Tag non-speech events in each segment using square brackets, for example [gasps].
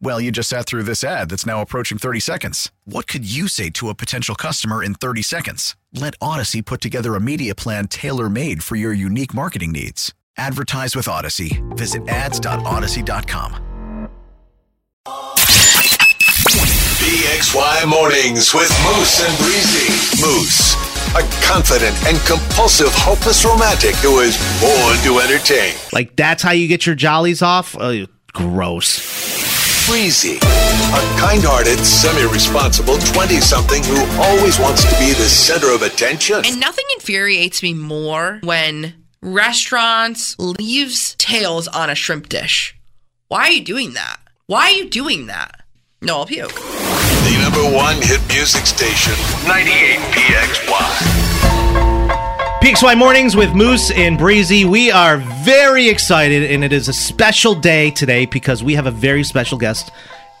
Well, you just sat through this ad that's now approaching 30 seconds. What could you say to a potential customer in 30 seconds? Let Odyssey put together a media plan tailor made for your unique marketing needs. Advertise with Odyssey. Visit ads.odyssey.com. PXY Mornings with Moose and Breezy. Moose, a confident and compulsive, hopeless romantic who is born to entertain. Like that's how you get your jollies off? Oh, gross. Breezy, a kind-hearted, semi-responsible 20-something who always wants to be the center of attention. And nothing infuriates me more when restaurants leaves tails on a shrimp dish. Why are you doing that? Why are you doing that? No, I'll puke. The number one hit music station, 98 PXY. PXY Mornings with Moose and Breezy. We are very excited, and it is a special day today because we have a very special guest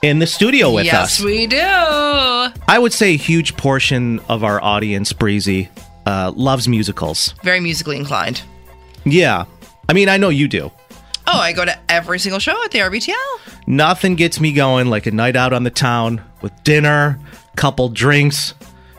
in the studio with yes, us. Yes, we do. I would say a huge portion of our audience, Breezy, uh, loves musicals. Very musically inclined. Yeah. I mean, I know you do. Oh, I go to every single show at the RBTL. Nothing gets me going like a night out on the town with dinner, couple drinks,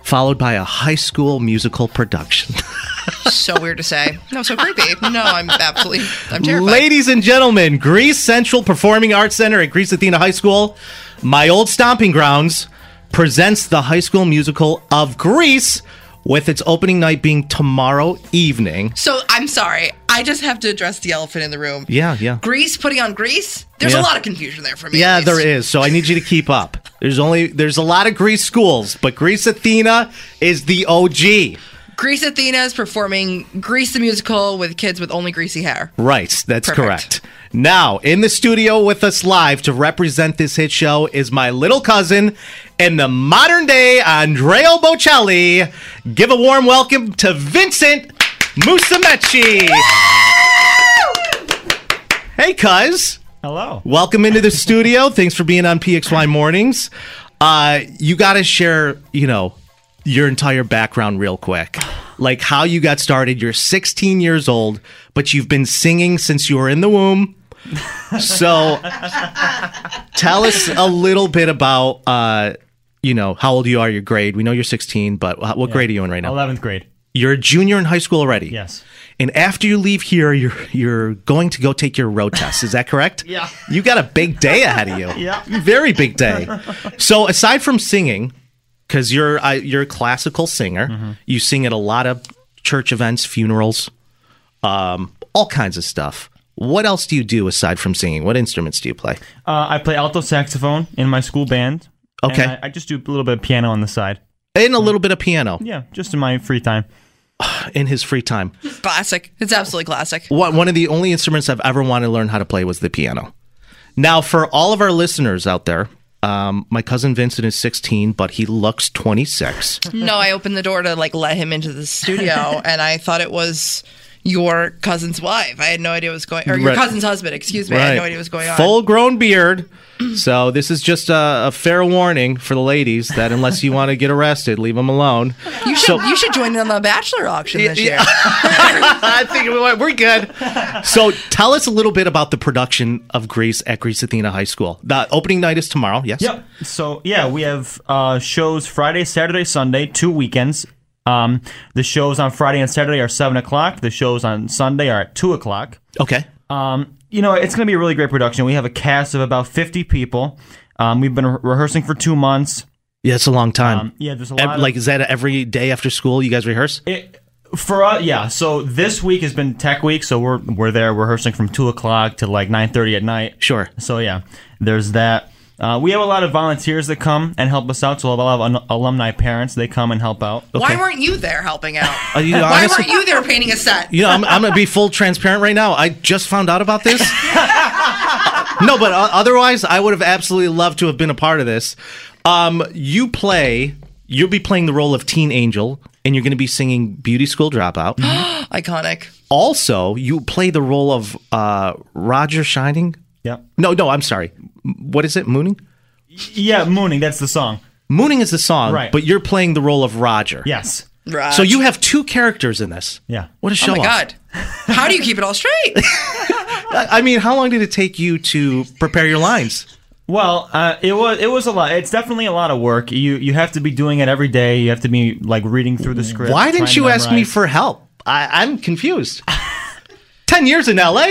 followed by a high school musical production. [laughs] so weird to say. No, so creepy. No, I'm absolutely, I'm terrified. Ladies and gentlemen, Greece Central Performing Arts Center at Greece Athena High School, my old stomping grounds, presents the high school musical of Grease with its opening night being tomorrow evening. So I'm sorry. I just have to address the elephant in the room. Yeah, yeah. Greece putting on Grease. There's Yeah. a lot of confusion there for me. Yeah, there is. So I need you to keep up. There's only there's a lot of Greece schools, but Greece Athena is the OG. Greece Athena is performing Grease the musical with kids with only greasy hair. Right, that's Perfect. correct. Now, in the studio with us live to represent this hit show is my little cousin and the modern day Andrea Bocelli. Give a warm welcome to Vincent Musumeci. Hey, cuz. Hello. Welcome into the studio. Thanks for being on PXY Mornings. Uh, you got to share, you know, your entire background real quick. Like how you got started. You're 16 years old, but you've been singing since you were in the womb. So tell us a little bit about, uh, you know, how old you are, your grade. We know you're 16, but what what grade are you in right now? 11th grade. You're a junior in high school already. Yes. And after you leave here, you're you're going to go take your road test. Is that correct? [laughs] Yeah. You got a big day ahead of you. [laughs] Yeah. Very big day. So aside from singing, because you're uh, you're a classical singer, Mm-hmm. you sing at a lot of church events, funerals, um, all kinds of stuff. What else do you do aside from singing? What instruments do you play? Uh, I play alto saxophone in my school band. and Okay. I, I just do a little bit of piano on the side. And a little bit of piano Yeah, just in my free time. [sighs] in his free time. Classic. It's absolutely classic. One one of the only instruments I've ever wanted to learn how to play was the piano. Now, for all of our listeners out there, um, my cousin Vincent is 16, but he looks 26. No, I opened the door to like let him into the studio, [laughs] and I thought it was your cousin's wife. I had no idea what was going, or your Right. cousin's husband. Excuse me. I had no idea what was going on. Full grown beard. So this is just a, a fair warning for the ladies that unless you want to get arrested, leave them alone. You should you should join in on the bachelor auction this year. [laughs] I think we're we're good. So tell us a little bit about the production of Grease at Greece Athena High School. The opening night is tomorrow. Yes. Yep. So yeah, we have uh, shows Friday, Saturday, Sunday, two weekends. Um, the shows on Friday and Saturday are seven o'clock. The shows on Sunday are at two o'clock. Okay. Um, you know, it's going to be a really great production. We have a cast of about fifty people. Um, we've been re- rehearsing for two months. Yeah, it's a long time. Um, yeah, there's a Ev- lot. of, like, is that every day after school you guys rehearse? it, For us, yeah. So this week has been Tech Week, so we're we're there rehearsing from two o'clock to like nine thirty at night. Sure. So yeah, there's that. Uh, we have a lot of volunteers that come and help us out. So a lot of un- alumni parents they come and help out. Why weren't you there helping out? Uh, you know, Why honestly- weren't you there painting a set? You know, I'm, I'm going to be full transparent right now. I just found out about this. no, but uh, otherwise, I would have absolutely loved to have been a part of this. Um, you play, you'll be playing the role of Teen Angel, and you're going to be singing Beauty School Dropout. [gasps] Iconic. also, you play the role of uh, Roger Shining. Yep. No, no, I'm sorry. What is it? Mooning? Yeah, mooning. That's the song. Mooning is the song, Right. but you're playing the role of Roger. Yes. Raj. So you have two characters in this. Yeah. What a show! Oh my off. god. How do you keep it all straight? [laughs] I I mean, how long did it take you to prepare your lines? Well, uh, it was it was a lot. It's definitely a lot of work. You you have to be doing it every day. You have to be like reading through the script. Why didn't to you ask me memorize. for help? I, I'm confused. [laughs] Ten years in LA,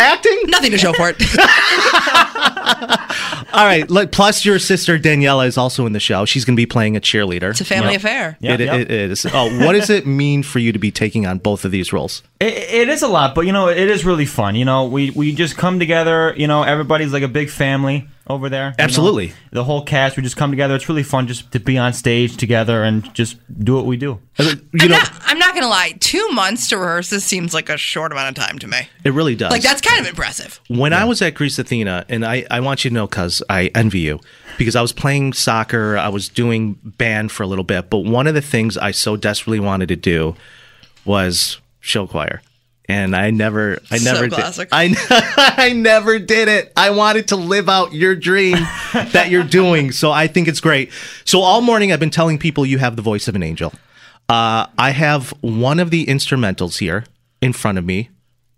acting. [laughs] Nothing to show for it. [laughs] All right. Like, plus, your sister Daniela is also in the show. She's going to be playing a cheerleader. It's a family affair. Yeah, It- yeah. it is. Oh, what does it mean for you to be taking on both of these roles? It, it is a lot, but you know, it is really fun. You know, we we just come together. You know, everybody's like a big family over there. you know? Absolutely. the whole cast. We just come together. It's really fun just to be on stage together and just do what we do. Uh, you I'm, know, not, I'm not gonna lie. Two months to rehearse this seems like a short amount of time to me. it really does. Like that's kind of impressive. when I was at Greece Athena, and I, I want you to know because I envy you, because I was playing soccer, I was doing band for a little bit, but one of the things I so desperately wanted to do was show choir. And I never, I So never did. I, [laughs] I never did it. I wanted to live out your dream that you're doing. So I think it's great. So all morning I've been telling people you have the voice of an angel. Uh, I have one of the instrumentals here in front of me,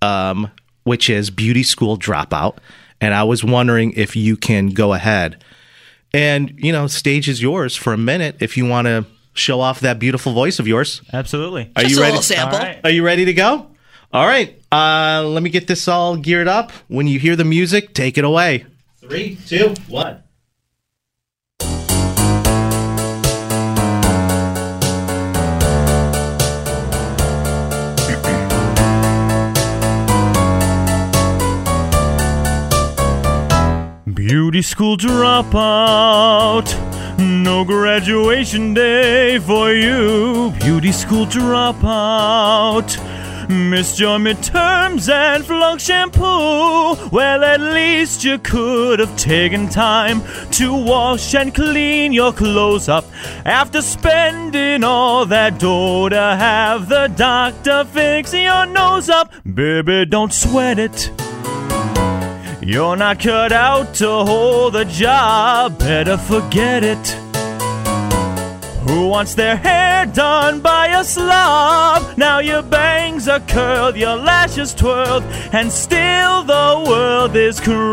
um, which is Beauty School Dropout. And I was wondering if you can go ahead and, you know, stage is yours for a minute if you want to show off that beautiful voice of yours. Absolutely. Are Just you a ready? little sample. All right. Are you ready to go? All right. Uh, let me get this all geared up. When you hear the music, take it away. Three, two, one. Beauty school dropout. No graduation day for you. Beauty school dropout. Missed your midterms and flunk shampoo. Well, at least you could have taken time to wash and clean your clothes up after spending all that dough to have the doctor fix your nose up. Baby, don't sweat it. You're not cut out to hold the job, better forget it. Who wants their hair done by a slob? Now your bangs are curled, your lashes twirled, and still the world is cruel.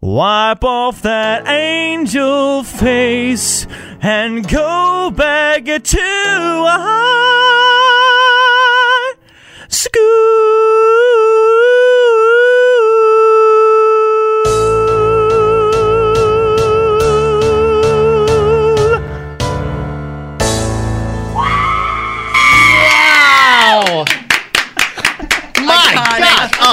Wipe off that angel face and go back to high school.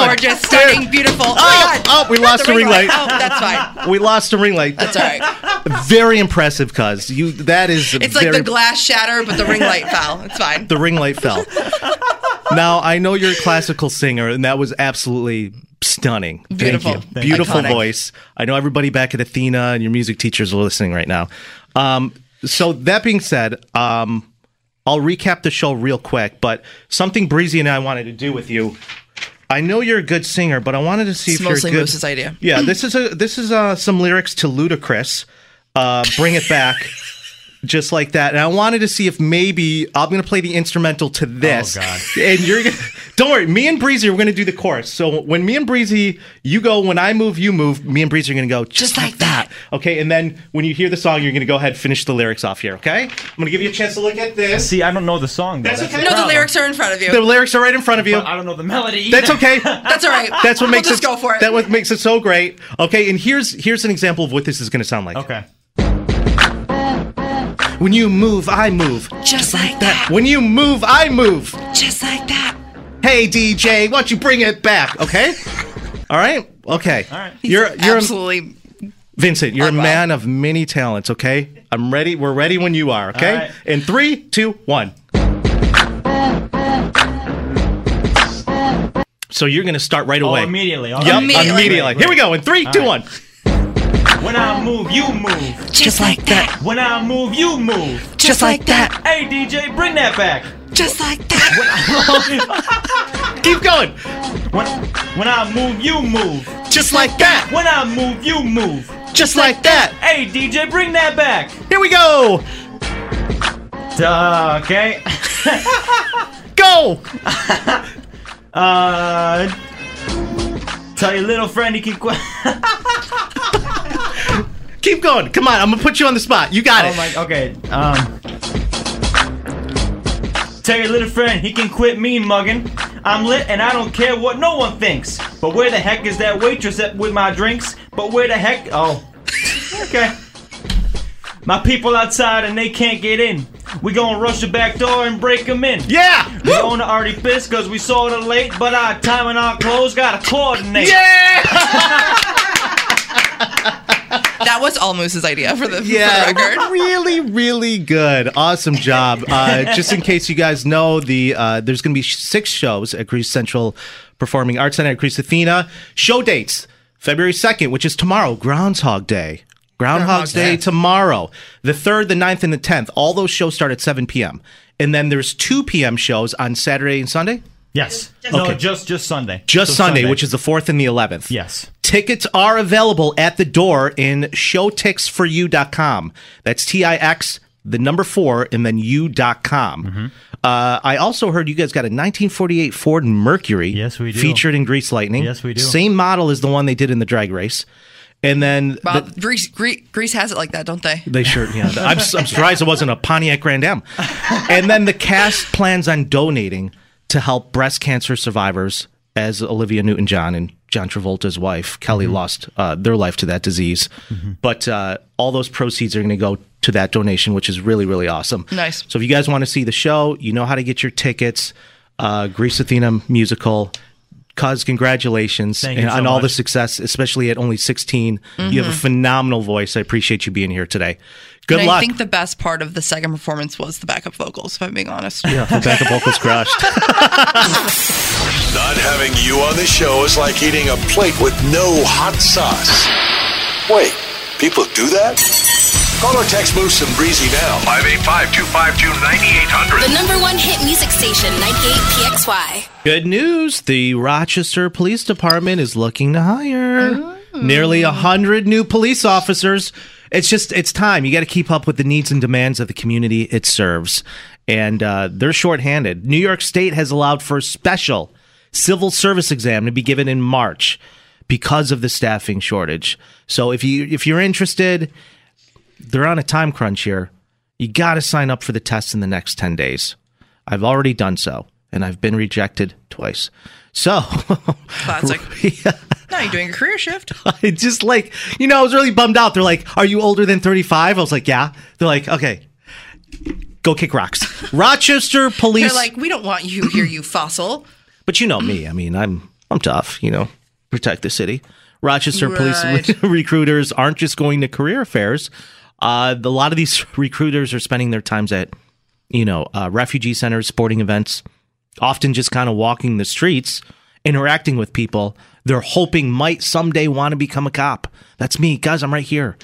God. gorgeous, stunning, beautiful. Oh, Oh, oh, we lost the ring light. Oh, that's fine. We lost the ring light. That's all right. Very impressive, cuz you. That is. It's very, like the glass shatter, but the ring light fell. It's fine. the ring light fell. now I know you're a classical singer, and that was absolutely stunning. Thank Beautiful. you. Thank Beautiful Iconic. voice. I know everybody back at Athena and your music teachers are listening right now. Um, so that being said, um, I'll recap the show real quick. But something Breezy and I wanted to do with you. I know you're a good singer, but I wanted to see It's if you're mostly good. Moose's idea. Yeah, this is a this is uh, some lyrics to Ludacris. Uh, bring it back, [laughs] just like that. And I wanted to see if maybe I'm going to play the instrumental to this. Oh, God. [laughs] And you're gonna don't worry. Me and Breezy are going to do the chorus. So when me and Breezy, you go. When I move, you move. Me and Breezy are going to go just, Just like like that. Okay. And then when you hear the song, you're going to go ahead and finish the lyrics off here. Okay. I'm going to give you a chance to look at this. See, I don't know the song. Though. That's okay. the No, the lyrics are in front of you. The lyrics are right in front of you. But I don't know the melody. That's okay. [laughs] That's all right. That's what We'll makes just it go for it. That what makes it so great. Okay, and here's here's an example of what this is going to sound like. Okay. When you move, I move. Just like that. When you move, I move. Just like that. Hey DJ, why don't you bring it back? Okay. [laughs] All right. Okay. All right. You're you're a- Absolutely. Vincent. You're a Unwell. man of many talents. Okay. I'm ready. We're ready when you are. Okay. All right. In three, two, one. So you're gonna start right Oh, away. immediately. all Yep, right. immediately. Immediately. Here we go. In three, two, one. When I move, you move. Just like that. When I move, you move. Just like that. Hey, DJ, bring that back. Just like that. [laughs] Keep going. When, when I move, you move. Just like that. When I move, you move. Just like that. Hey, DJ, bring that back. Here we go. Uh, okay. [laughs] Go. [laughs] Uh, tell your little friend he can quit. Keep going. Come on. I'm gonna put you on the spot. You got Oh it. my. Okay. Um. Tell your little friend he can quit mean mugging. I'm lit and I don't care what no one thinks. But where the heck is that waitress that with my drinks? But where the heck? Oh. Okay. My people outside and they can't get in. We gonna rush the back door and break them in. Yeah. We own the owner already pissed cause we sold it late, but our time and our clothes gotta coordinate. Yeah. [laughs] That was all Moose's idea for the, Yeah, for the record. [laughs] really, really good. Awesome job. Uh, just in case you guys know, the uh, there's going to be six shows at Greece Central Performing Arts Center at Greece Athena. Show dates: February second, which is tomorrow, Groundhog Day. Groundhog's Day tomorrow. The third, the 9th, and the tenth. All those shows start at seven p.m. And then there's two p.m. shows on Saturday and Sunday. Yes. No, Okay. just just Sunday. Just So Sunday, which is the fourth and the eleventh. Yes. Tickets are available at the door in showtixforyou.com. That's T I X, the number four, and then you.com. Mm-hmm. Uh, I also heard you guys got a 1948 Ford Mercury. Yes, we do. Featured in Grease Lightning. Yes, we do. Same model as the one they did in the drag race. And then Wow, the- Greece, Greece, Greece has it like that, don't they? they sure, yeah. I'm, I'm surprised it wasn't a Pontiac Grand Am. [laughs] And then the cast plans on donating to help breast cancer survivors, as Olivia Newton John and John Travolta's wife, Kelly, lost uh, their life to that disease. But uh, all those proceeds are going to go to that donation, which is really, really awesome. Nice. So if you guys want to see the show, you know how to get your tickets. Uh, Greece Athena musical. Cuz, congratulations Thank you and so on all the success, especially at only 16. You have a phenomenal voice. I appreciate you being here today. Good Mm-hmm. and luck. I think the best part of the second performance was the backup vocals, if I'm being honest. yeah, the backup vocals crushed. [laughs] Not having you on the show is like eating a plate with no hot sauce. Wait, people do that? Call or text Moose and Breezy now. 585 252 9800. The number one hit music station, 98 PXY. Good news. The Rochester Police Department is looking to hire nearly a hundred new police officers. It's just it's time. You got to keep up with the needs and demands of the community it serves, and uh, they're shorthanded. New York State has allowed for a special civil service exam to be given in March because of the staffing shortage. So if you if you're interested, they're on a time crunch here. You got to sign up for the test in the next 10 days. I've already done so, and I've been rejected twice. So, Classic. [laughs] yeah, [laughs] No, you're doing a career shift. [laughs] I just like, you know, I was really bummed out. They're like, Are you older than 35? I was like, Yeah. They're like, Okay, go kick rocks. Rochester police. They're like, we don't want you here, you fossil. [clears throat] But you know me. I mean, I'm I'm tough. You know, protect the city. Rochester police recruiters aren't just going to career fairs. Uh, a lot of these [laughs] recruiters are spending their times at, you know, uh, refugee centers, sporting events, often just kind of walking the streets, interacting with people. They're hoping might someday want to become a cop. That's me, guys. I'm right here.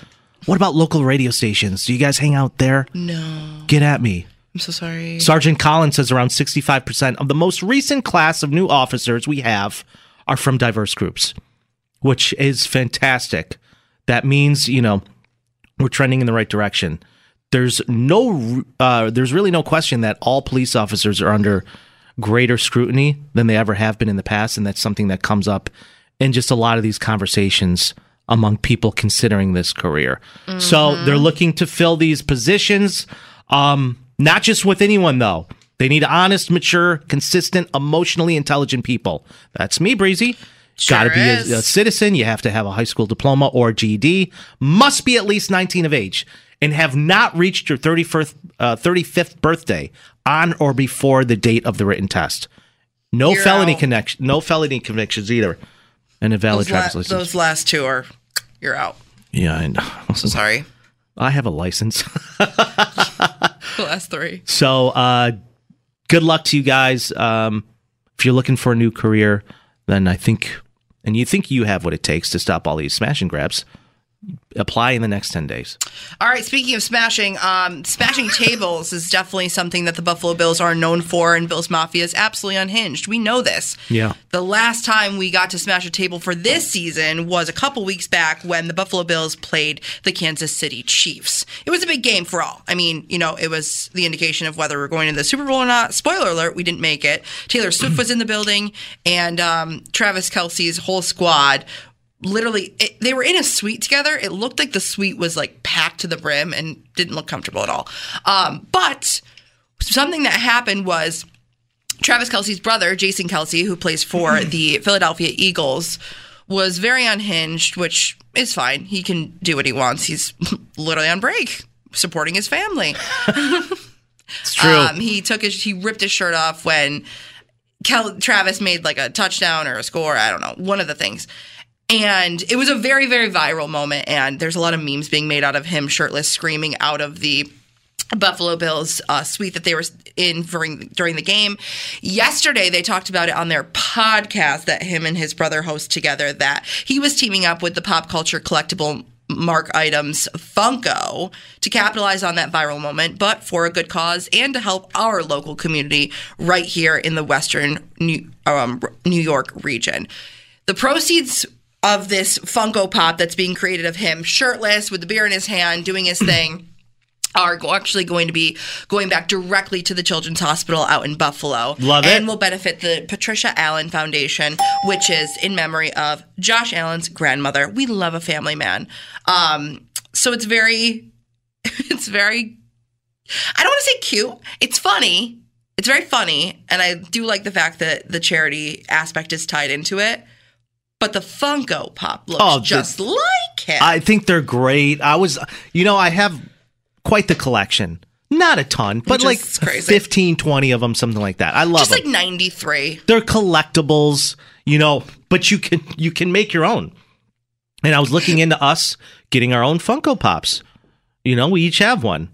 What about local radio stations? Do you guys hang out there? No, Get at me. I'm so sorry. Sergeant Collins says around 65% of the most recent class of new officers we have are from diverse groups, which is fantastic. That means, you know, we're trending in the right direction. There's no, uh, there's really no question that all police officers are under greater scrutiny than they ever have been in the past. And that's something that comes up in just a lot of these conversations among people considering this career. So they're looking to fill these positions. Um, not just with anyone though. They need honest, mature, consistent, emotionally intelligent people. That's me, Breezy. Got to be a, a citizen. You have to have a high school diploma or GED. Must be at least 19 of age. and have not reached your 31st, uh, 35th birthday on or before the date of the written test. No You're felony out. connection, no felony convictions either, and a valid Those, la- license. those last two are, you're out. yeah, I know. [laughs] So sorry. I have a license. The [laughs] last three. So, uh, good luck to you guys. Um, if you're looking for a new career, then I think, and you think you have what it takes to stop all these smash and grabs, apply in the next 10 days. All right, speaking of smashing, um, smashing tables is definitely something that the Buffalo Bills are known for, and Bills Mafia is absolutely unhinged. We know this. Yeah. The last time we got to smash a table for this season was a couple weeks back when the Buffalo Bills played the Kansas City Chiefs. It was a big game for all. I mean, you know, it was the indication of whether we're going to the Super Bowl or not. Spoiler alert, we didn't make it. Taylor Swift was in the building, and um, Travis Kelce's whole squad literally it, they were in a suite together. It looked like the suite was like packed to the brim and didn't look comfortable at all. Um, but something that happened was travis kelce's brother jason kelce who plays for the philadelphia eagles was very unhinged which is fine. He can do what he wants. He's [laughs] literally on break supporting his family. [laughs] It's true. um, he took his he ripped his shirt off when Kel- Travis made like a touchdown or a score. I don't know, one of the things. And it was a very, very viral moment. And there's a lot of memes being made out of him shirtless, screaming out of the Buffalo Bills uh, suite that they were in during during the game. Yesterday, they talked about it on their podcast that him and his brother host together. That he was teaming up with the pop culture collectible Mark Items Funko to capitalize on that viral moment, but for a good cause and to help our local community right here in the Western New, um, New York region. The proceeds of this Funko Pop that's being created of him shirtless with the beer in his hand doing his thing [clears throat] are actually going to be going back directly to the Children's Hospital out in Buffalo. Love it. And will benefit the Patricia Allen Foundation, which is in memory of Josh Allen's grandmother. We love a family man. Um, so it's very, [laughs] it's very, I don't want to say cute. It's funny. It's very funny. And I do like the fact that the charity aspect is tied into it. But the Funko Pop looks Oh, the- just like him. I think they're great. I was, you know, I have quite the collection. Not a ton, but like crazy. 15, 20 of them, something like that. I love just them. like 93. they're collectibles, you know, but you can you can make your own. And I was looking into us getting our own Funko Pops. You know, we each have one.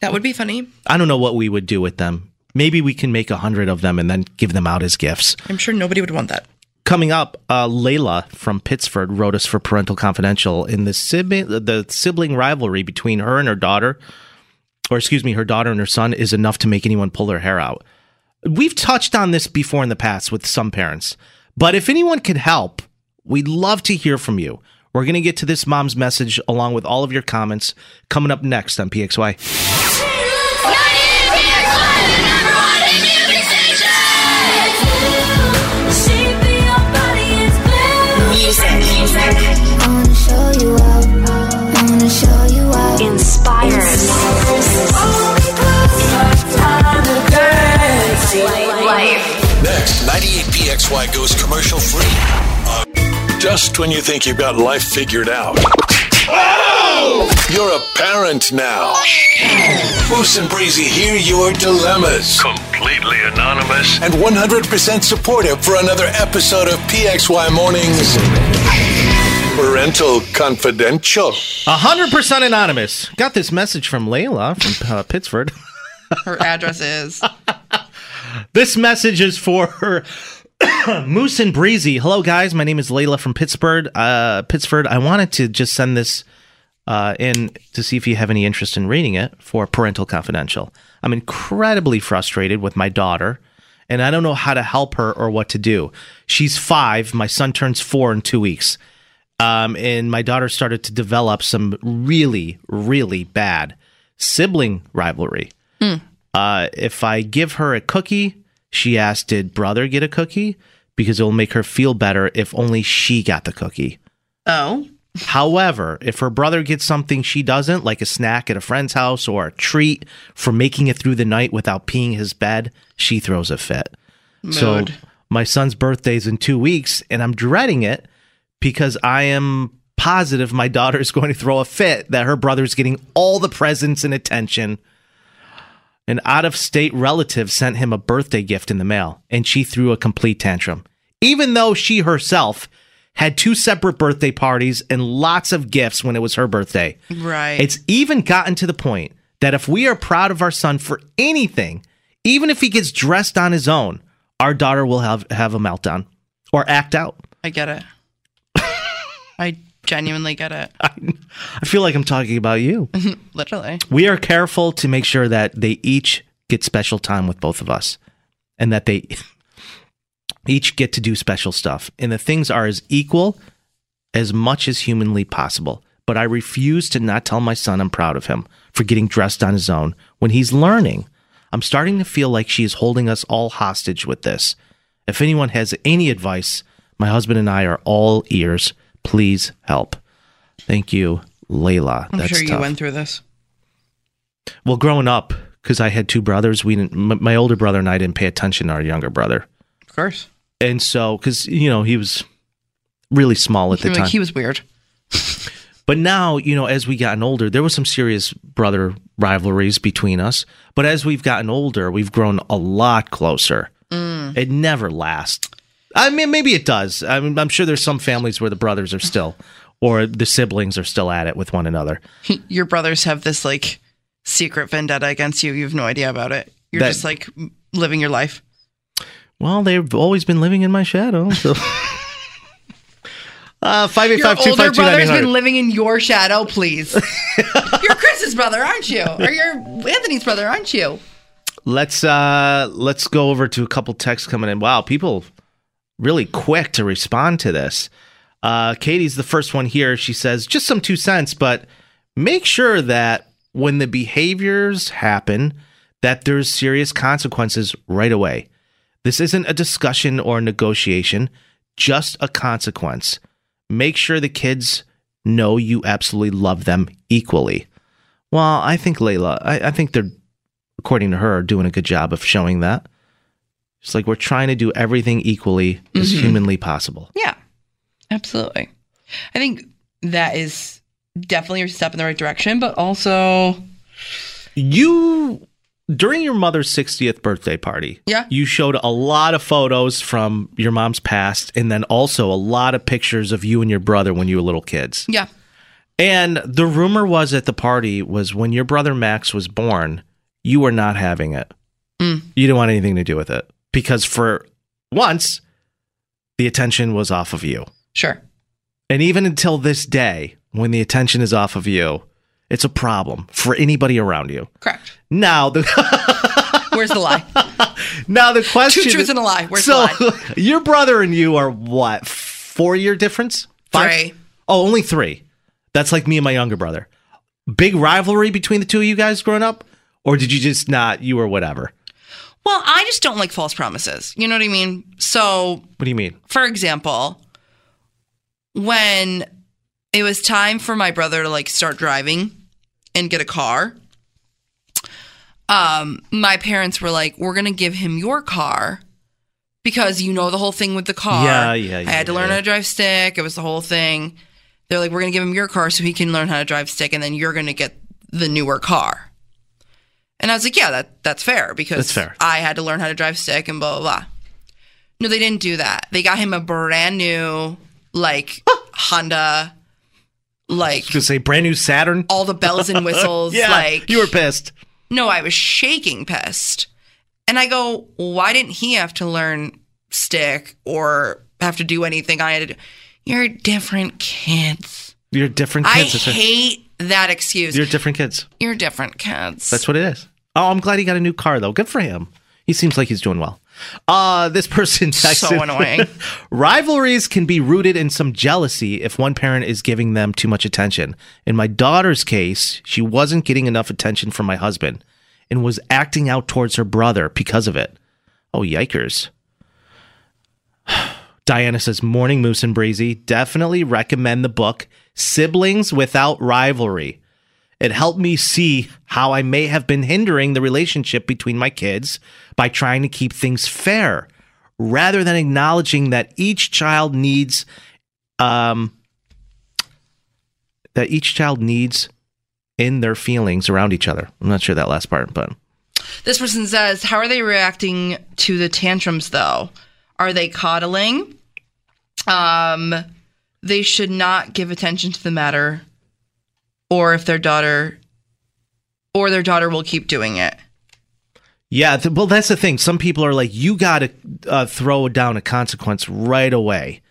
That would be funny. I don't know what we would do with them. Maybe we can make a hundred of them and then give them out as gifts. I'm sure nobody would want that. Coming up, uh, Layla from Pittsford wrote us for Parental Confidential in the sibling, the sibling rivalry between her and her daughter, or excuse me, her daughter and her son is enough to make anyone pull their hair out. We've touched on this before in the past with some parents, but if anyone could help, we'd love to hear from you. We're going to get to this mom's message along with all of your comments coming up next on PXY. 98PXY goes commercial free. Uh, just when you think you've got life figured out. You're a parent now. Moose and Breezy hear your dilemmas. Completely anonymous. And 100% supportive for another episode of PXY Mornings. Parental Confidential. 100% anonymous. Got this message from Layla from uh, Pittsford. Her address is. [laughs] This message is for [coughs] Moose and Breezy. Hello, guys. My name is Layla from Pittsburgh. Uh, Pittsburgh. I wanted to just send this uh, in to see if you have any interest in reading it for Parental Confidential. I'm incredibly frustrated with my daughter, and I don't know how to help her or what to do. She's five. My son turns four in two weeks. Um, and my daughter started to develop some really, really bad sibling rivalry. Uh, if I give her a cookie, she asked, Did brother get a cookie? Because it will make her feel better if only she got the cookie. Oh. However, if her brother gets something she doesn't, like a snack at a friend's house or a treat for making it through the night without peeing his bed, she throws a fit. So my son's birthday's in two weeks, and I'm dreading it because I am positive my daughter is [laughs] going to throw a fit that her brother's getting all the presents and attention. An out of state relative sent him a birthday gift in the mail, and she threw a complete tantrum. Even though she herself had two separate birthday parties and lots of gifts when it was her birthday. Right. It's even gotten to the point that if we are proud of our son for anything, even if he gets dressed on his own, our daughter will have, have a meltdown or act out. I get it. [laughs] I genuinely get it. [laughs] I feel like I'm talking about you. [laughs] Literally. we are careful to make sure that they each get special time with both of us and that they [laughs] each get to do special stuff. And the things are as equal as much as humanly possible. But I refuse to not tell my son I'm proud of him for getting dressed on his own when he's learning. I'm starting to feel like she is holding us all hostage with this. If anyone has any advice, my husband and I are all ears. Please help. Thank you, Layla. I'm That's sure you tough. went through this. Well, growing up, because I had two brothers, we didn't. m- My older brother and I didn't pay attention to our younger brother, Of course. and so because you know he was really small at the You're time. like, he was weird. [laughs] but now, you know, as we gotten older, there was some serious brother rivalries between us. But as we've gotten older, we've grown a lot closer. Mm. It never lasts. I mean, maybe it does. I mean, I'm sure there's some families where the brothers are still, or the siblings are still at it with one another. [laughs] Your brothers have this like secret vendetta against you. You have no idea about it. You're That- just like living your life. Well, they've always been living in my shadow. So. [laughs] Uh, five eight Your five older brother's been living in your shadow, please. [laughs] you're Chris's brother, aren't you? Or you're Anthony's brother, aren't you? Let's uh let's go over to a couple texts coming in. Wow, people really quick to respond to this. Uh Katie's the first one here. She says just some two cents, but make sure that when the behaviors happen that there's serious consequences right away. This isn't a discussion or a negotiation, just a consequence. Make sure the kids know you absolutely love them equally. Well, I think Layla, I, I think they're according to her, doing a good job of showing that. It's like we're trying to do everything equally as humanly possible. Yeah, absolutely. I think that is definitely a step in the right direction, but also, You, during your mother's 60th birthday party, Yeah. you showed a lot of photos from your mom's past and then also a lot of pictures of you and your brother when you were little kids. yeah, And the rumor was at the party was when your brother Max was born, you were not having it. Mm. You didn't want anything to do with it because for once, the attention was off of you. sure. And even until this day, when the attention is off of you, it's a problem for anybody around you. Correct. Now the [laughs] Where's the lie? now the question Two truths and a lie. Where's so the [laughs] your brother and you are what four year difference? Three. Oh, only three. That's like me and my younger brother. Big rivalry between the two of you guys growing up, or did you just not? You were whatever. Well, I just don't like false promises. You know what I mean? So, What do you mean? for example, when it was time for my brother to like start driving and get a car, um, my parents were like, "We're gonna give him your car." Because you know the whole thing with the car. Yeah, yeah, I had to yeah, learn yeah. how to drive stick. It was the whole thing. They're like, we're gonna give him your car so he can learn how to drive stick, and then you're gonna get the newer car. And I was like, yeah, that that's fair because That's fair. I had to learn how to drive stick and blah blah blah. No, they didn't do that. They got him a brand new like [laughs] Honda, like Gonna say brand new Saturn. all the bells and [laughs] whistles. yeah, like you were pissed. no, I was shaking pissed. And I go, why didn't he have to learn stick or have to do anything I had to do? You're different kids. You're different kids. Right. hate that excuse. You're different kids. You're, different kids. That's what it is. Oh, I'm glad he got a new car though. Good for him. He seems like he's doing well. Uh, this person [laughs] texted, So annoying. [laughs] Rivalries can be rooted in some jealousy if one parent is giving them too much attention. In my daughter's case, she wasn't getting enough attention from my husband and was acting out towards her brother because of it. Oh, yikers. [sighs] Diana says, Morning Moose and Breezy. Definitely recommend the book Siblings Without Rivalry. It helped me see how I may have been hindering the relationship between my kids by trying to keep things fair rather than acknowledging that each child needs um that each child needs in their feelings around each other. I'm not sure that last part, but This person says, How are they reacting to the tantrums though? Are they coddling? Um, they should not give attention to the matter, or if their daughter, or their daughter will keep doing it. yeah. Th- well, that's the thing. Some people are like, you got to uh, throw down a consequence right away,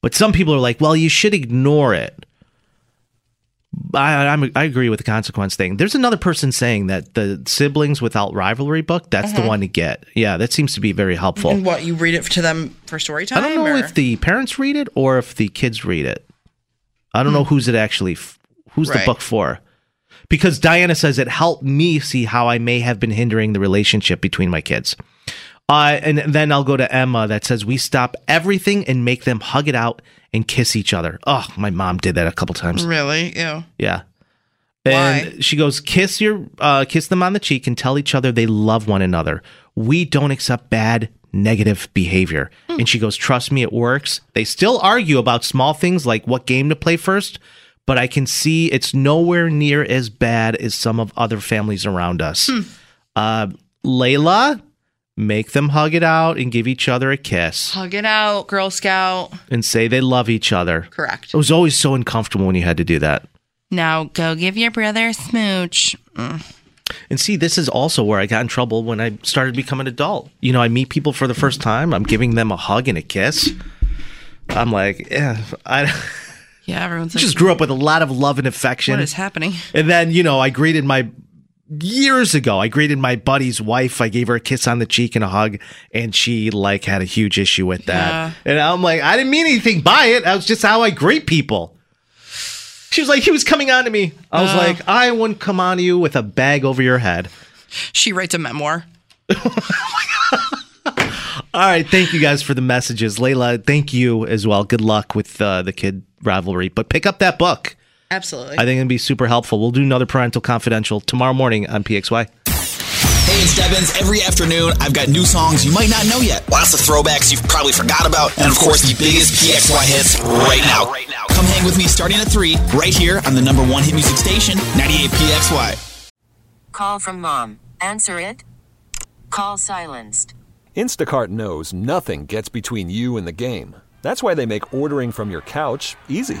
but some people are like, well, you should ignore it. I, I'm, I agree with the consequence thing. There's another person saying that the siblings without rivalry book, that's the one to get. Yeah, that seems to be very helpful. And what you read it to them for story time? I don't know or- if the parents read it or if the kids read it. I don't know who's it actually, who's the Hmm. Book for. Because Diana says it helped me see how I may have been hindering the relationship between my kids. Uh, and then I'll go to Emma that says we stop everything and make them hug it out and kiss each other. Oh, my mom did that a couple times. really. Ew. Yeah. And Why? she goes, kiss your uh, kiss them on the cheek and tell each other they love one another. We don't accept bad, negative behavior. And she goes, trust me, it works. They still argue about small things like what game to play first, but I can see it's nowhere near as bad as some of other families around us. Uh, Layla, make them hug it out and give each other a kiss Hug it out, Girl Scout. and say they love each other. Correct. It was always so uncomfortable when you had to do that. Now go give your brother a smooch. Mm. And see, this is also where I got in trouble when I started becoming an adult. You know, I meet people for the first time. I'm giving them a hug and a kiss. I'm like, yeah, I [laughs] Yeah, everyone's like, just grew up with a lot of love and affection. what is happening? and then, you know, I greeted my years ago. I greeted my buddy's wife. I gave her a kiss on the cheek and a hug, and she like had a huge issue with that. Yeah. And I'm like, I didn't mean anything by it. That was just how I greet people. She was like, he was coming on to me. I was like, I wouldn't come on to you with a bag over your head. She writes a memoir. [laughs] All right, thank you guys for the messages, Layla. Thank you as well. Good luck with uh, the kid rivalry, but pick up that book. Absolutely. I think it'd be super helpful. We'll do another parental confidential tomorrow morning on PXY. Hey, it's Devins. Every afternoon, I've got new songs you might not know yet. Lots of throwbacks you've probably forgot about. And of course, the biggest PXY hits right now. Come hang with me starting at 3, right here on the number one hit music station, 98 PXY. Call from mom. Answer it. Call silenced. Instacart knows nothing gets between you and the game. That's why they make ordering from your couch easy.